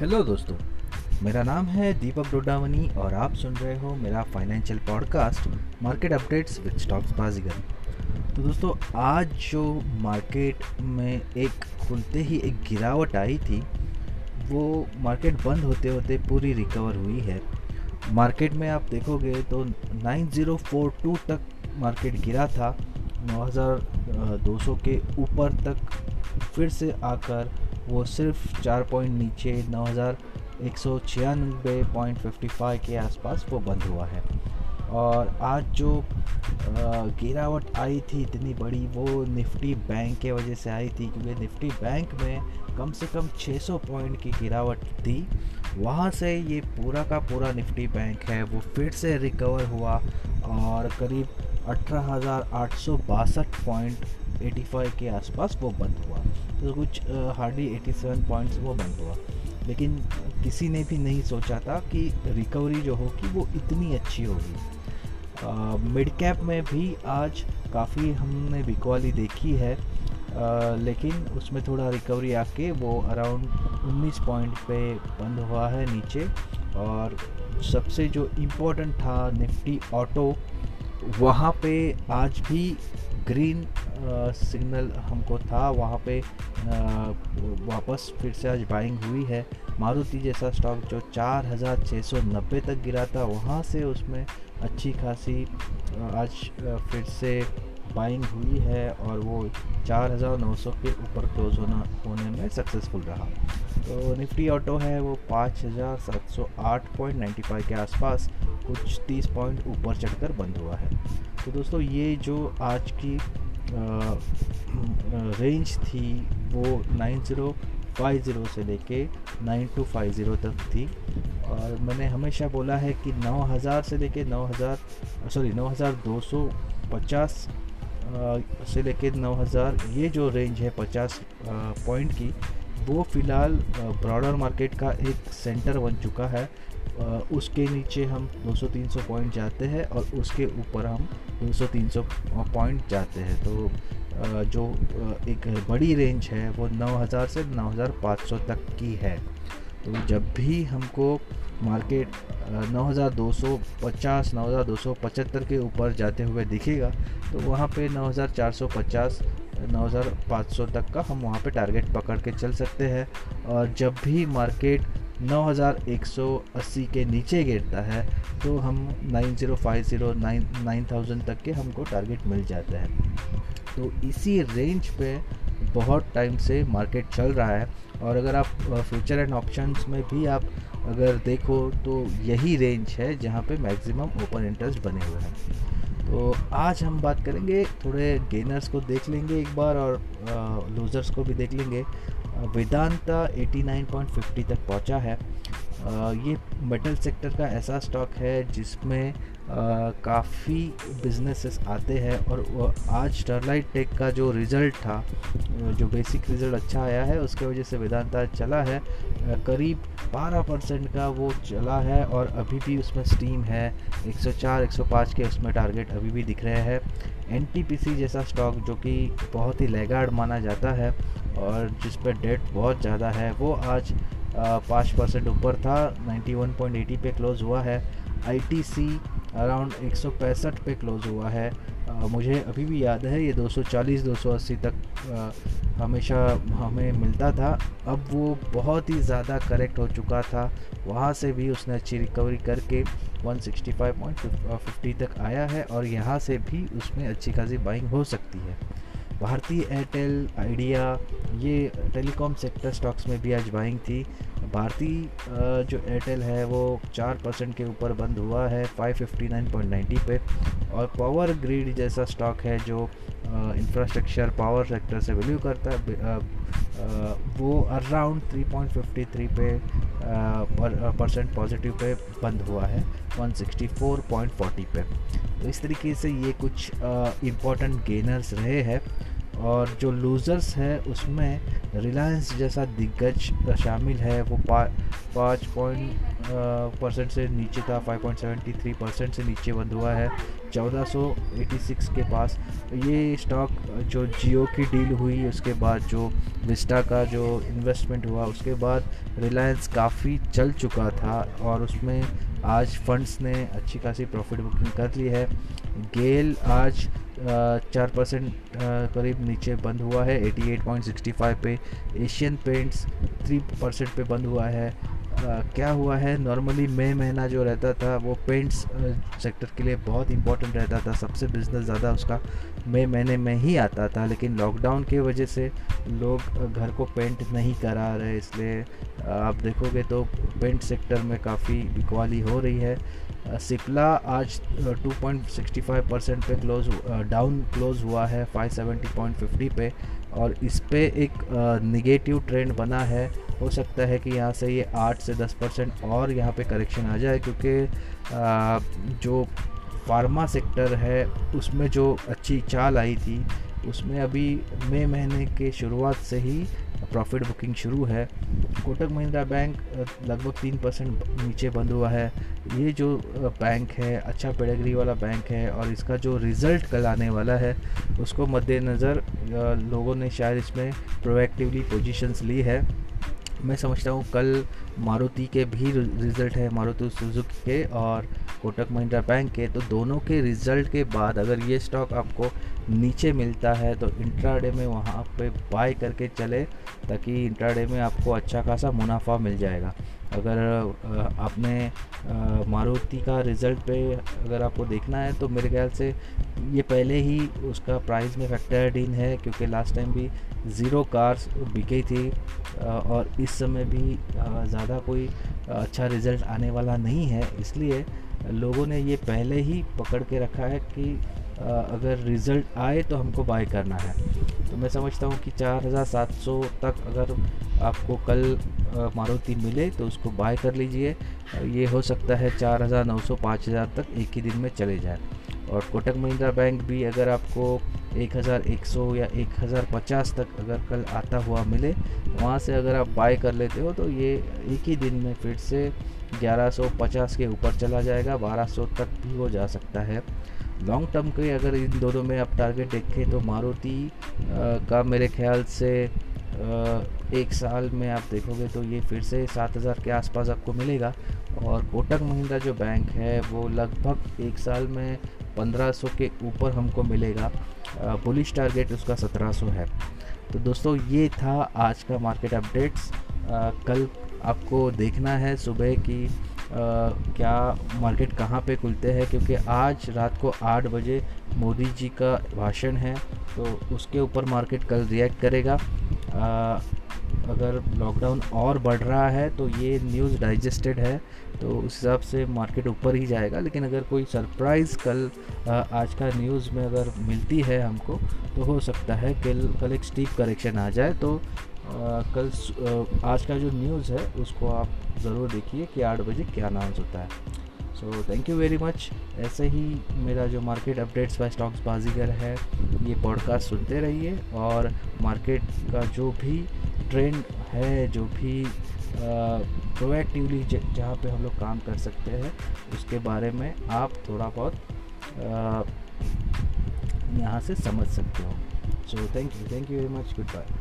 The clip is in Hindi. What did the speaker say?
हेलो दोस्तों। मेरा नाम है दीपक डोडावनी और आप सुन रहे हो मेरा financial podcast market updates with stocks Baazigar तो दोस्तों, आज जो मार्केट में एक खुलते ही एक गिरावट आई थी, वो मार्केट बंद होते होते पूरी रिकवर हुई है। मार्केट में आप देखोगे तो 9042 तक मार्केट गिरा था 9200 के ऊपर तक फिर से आकर वो सिर्फ़ चार पॉइंट नीचे नौ हज़ार एक सौ छियानबे पॉइंट फिफ्टी फाइव के आसपास वो बंद हुआ है। और आज जो गिरावट आई थी, इतनी बड़ी, वो निफ्टी बैंक के वजह से आई थी, क्योंकि निफ्टी बैंक में कम से कम 600 पॉइंट की गिरावट थी। वहाँ से ये पूरा का पूरा निफ्टी बैंक है, वो फिर से रिकवर हुआ और करीब अठारह पॉइंट 85 के आसपास वो बंद हुआ। तो कुछ हार्डली 87 पॉइंट्स वो बंद हुआ। लेकिन किसी ने भी नहीं सोचा था कि रिकवरी जो होगी वो इतनी अच्छी होगी। मिड कैप में भी आज काफ़ी हमने बिकवाली देखी है। आ, लेकिन उसमें थोड़ा रिकवरी आके वो अराउंड 19 पॉइंट पे बंद हुआ है नीचे। और सबसे जो इम्पोर्टेंट था निफ्टी ऑटो वहाँ पे आज भी ग्रीन सिग्नल हमको था वहाँ पे वापस फिर से आज बाइंग हुई है। मारुति जैसा स्टॉक जो 4,690 तक गिरा था वहाँ से उसमें अच्छी खासी आज फिर से बाइंग हुई है और वो 4,900 के ऊपर क्लोज होना होने में सक्सेसफुल रहा। तो निफ्टी ऑटो है वो 5,708.95 के आसपास कुछ 30 पॉइंट ऊपर चढ़कर बंद हुआ है। तो दोस्तों, ये जो आज की रेंज थी, वो 9050 से लेके 9250 तक थी। और मैंने हमेशा बोला है कि 9000 से लेके 9000 सॉरी 9250 से लेके 9000 ये जो रेंज है 50 पॉइंट की, वो फ़िलहाल ब्रॉडर मार्केट का एक सेंटर बन चुका है। उसके नीचे हम 200-300 पॉइंट जाते हैं और उसके ऊपर हम 200-300 पॉइंट जाते हैं। तो जो एक बड़ी रेंज है वो 9000 से 9500 तक की है। तो जब भी हमको मार्केट 9250 9275 के ऊपर जाते हुए दिखेगा तो वहाँ पे 9450 9500 तक का हम वहाँ पे टारगेट पकड़ के चल सकते हैं। और जब भी मार्केट 9180 के नीचे गिरता है तो हम 9050 9000 तक के हमको टारगेट मिल जाता है। तो इसी रेंज पे बहुत टाइम से मार्केट चल रहा है, और अगर आप फ्यूचर एंड ऑप्शंस में भी आप अगर देखो तो यही रेंज है जहाँ पे मैक्सिमम ओपन इंटरेस्ट बने हुए हैं। तो आज हम बात करेंगे, थोड़े गेनर्स को देख लेंगे एक बार और लूज़र्स को भी देख लेंगे। वेदांता 89.50 तक पहुँचा है। ये मेटल सेक्टर का ऐसा स्टॉक है जिसमें काफ़ी बिजनेसेस आते हैं और आज स्टरलाइट टेक का जो रिज़ल्ट था जो बेसिक रिज़ल्ट अच्छा आया है, उसके वजह से वेदांता चला है। करीब 12 परसेंट का वो चला है और अभी भी उसमें स्टीम है। 104 105 के उसमें टारगेट अभी भी दिख रहे हैं। एनटीपीसी जैसा स्टॉक जो कि बहुत ही लेगार्ड माना जाता है और जिस पर डेट बहुत ज़्यादा है, वो आज पाँच परसेंट ऊपर था 91.80 पे क्लोज़ हुआ है। आईटीसी अराउंड एक सौ पैंसठ पे क्लोज़ हुआ है। आ, मुझे अभी भी याद है ये 240 280 तक आ, हमेशा हमें मिलता था। अब वो बहुत ही ज़्यादा करेक्ट हो चुका था। वहाँ से भी उसने अच्छी रिकवरी करके 165.50 तक आया है और यहाँ से भी उसमें अच्छी खासी बाइंग हो सकती है। भारतीय एयरटेल, आइडिया, ये टेलीकॉम सेक्टर स्टॉक्स में भी आज बाइंग थी। भारतीय जो एयरटेल है, वो चार परसेंट के ऊपर बंद हुआ है 559.90 पे। और पावर ग्रिड जैसा स्टॉक है, जो इंफ्रास्ट्रक्चर पावर सेक्टर से वैल्यू करता है वो अराउंड 3.53 पे परसेंट पॉजिटिव पे बंद हुआ है 164.40 पे। तो इस तरीके से ये कुछ इम्पोर्टेंट गेनर्स रहे हैं। और जो लूज़र्स है, उसमें रिलायंस जैसा दिग्गज शामिल है। वो पा, पाँच पॉइंट परसेंट से नीचे था 5.73 परसेंट से नीचे बंद हुआ है। 1486 के पास ये स्टॉक जो जियो की डील हुई, उसके बाद जो विस्टा का जो इन्वेस्टमेंट हुआ, उसके बाद रिलायंस काफ़ी चल चुका था और उसमें आज फंड्स ने अच्छी खासी प्रॉफिट बुकिंग कर ली है। गेल आज चार परसेंट करीब नीचे बंद हुआ है। 88.65 पे एशियन पेंट्स थ्री परसेंट पर बंद हुआ है। क्या हुआ है? नॉर्मली मई महीना जो रहता था, वो पेंट्स सेक्टर के लिए बहुत इंपॉर्टेंट रहता था। सबसे बिज़नेस ज़्यादा उसका मई महीने में ही आता था। लेकिन लॉकडाउन की वजह से लोग घर को पेंट नहीं करा रहे, इसलिए आप देखोगे तो पेंट सेक्टर में काफ़ी बिकवाली हो रही है। सिप्ला आज 2.65 परसेंट पे क्लोज डाउन क्लोज हुआ है 570.50 पे। और इस पर एक निगेटिव ट्रेंड बना है। हो सकता है कि यहाँ से ये आठ से 10 परसेंट और यहाँ पे करेक्शन आ जाए क्योंकि जो फार्मा सेक्टर है, उसमें जो अच्छी चाल आई थी, उसमें अभी मई महीने के शुरुआत से ही प्रॉफिट बुकिंग शुरू है। कोटक महिंद्रा बैंक लगभग तीन परसेंट नीचे बंद हुआ है। ये जो बैंक है अच्छा पेडेग्री वाला बैंक है और इसका जो रिज़ल्ट कल आने वाला है, उसको मद्देनज़र लोगों ने शायद इसमें प्रोएक्टिवली पोजीशंस ली है। मैं समझता हूँ कल मारुति के भी रिज़ल्ट है, मारुति सुजुकी के और कोटक महिंद्रा बैंक के। तो दोनों के रिज़ल्ट के बाद अगर ये स्टॉक आपको नीचे मिलता है तो इंट्राडे में वहाँ पे बाय करके चले, ताकि इंट्राडे में आपको अच्छा खासा मुनाफा मिल जाएगा। अगर आपने मारुति का रिज़ल्ट पे अगर आपको देखना है तो मेरे ख्याल से ये पहले ही उसका प्राइस में फैक्टर्ड इन है, क्योंकि लास्ट टाइम भी ज़ीरो कार्स बिकी थी और इस समय भी ज़्यादा कोई अच्छा रिज़ल्ट आने वाला नहीं है। इसलिए लोगों ने ये पहले ही पकड़ के रखा है कि अगर रिज़ल्ट आए तो हमको बाय करना है। मैं समझता हूँ कि 4700 तक अगर आपको कल मारुति मिले तो उसको बाय कर लीजिए। ये हो सकता है 4900 5000 तक एक ही दिन में चले जाए। और कोटक महिंद्रा बैंक भी अगर आपको 1100 या 1050 तक अगर कल आता हुआ मिले, वहाँ से अगर आप बाय कर लेते हो तो ये एक ही दिन में फिर से 1150 के ऊपर चला जाएगा। 1200 तक भी वो जा सकता है। लॉन्ग टर्म के अगर इन दोनों में आप टारगेट देखें तो मारुति का मेरे ख्याल से एक साल में आप देखोगे तो ये फिर से सात हज़ार के आसपास आपको मिलेगा। और कोटक महिंद्रा जो बैंक है, वो लगभग एक साल में पंद्रह सौ के ऊपर हमको मिलेगा। पुलिस टारगेट उसका सत्रह सौ है। तो दोस्तों, ये था आज का मार्केट अपडेट्स कल आपको देखना है सुबह की क्या मार्केट कहाँ पे खुलते हैं? क्योंकि आज रात को आठ बजे मोदी जी का भाषण है तो उसके ऊपर मार्केट कल रिएक्ट करेगा। आ, अगर लॉकडाउन और बढ़ रहा है तो ये न्यूज़ डाइजेस्टेड है तो उस हिसाब से मार्केट ऊपर ही जाएगा। लेकिन अगर कोई सरप्राइज़ कल आ, आज का न्यूज़ में अगर मिलती है हमको तो हो सकता है कल कल एक स्टीप करेक्शन आ जाए तो कल आज का जो न्यूज़ है, उसको आप ज़रूर देखिए कि आठ बजे क्या अनाउंस होता है। So thank you very much ऐसे ही मेरा जो market updates by stocks Baazigar है, ये पॉडकास्ट सुनते रहिए और मार्केट का जो भी ट्रेंड है, जो भी प्रोएक्टिवली जहाँ पे हम लोग काम कर सकते हैं, उसके बारे में आप थोड़ा बहुत यहाँ से समझ सकते हो। So thank you thank you very much good bye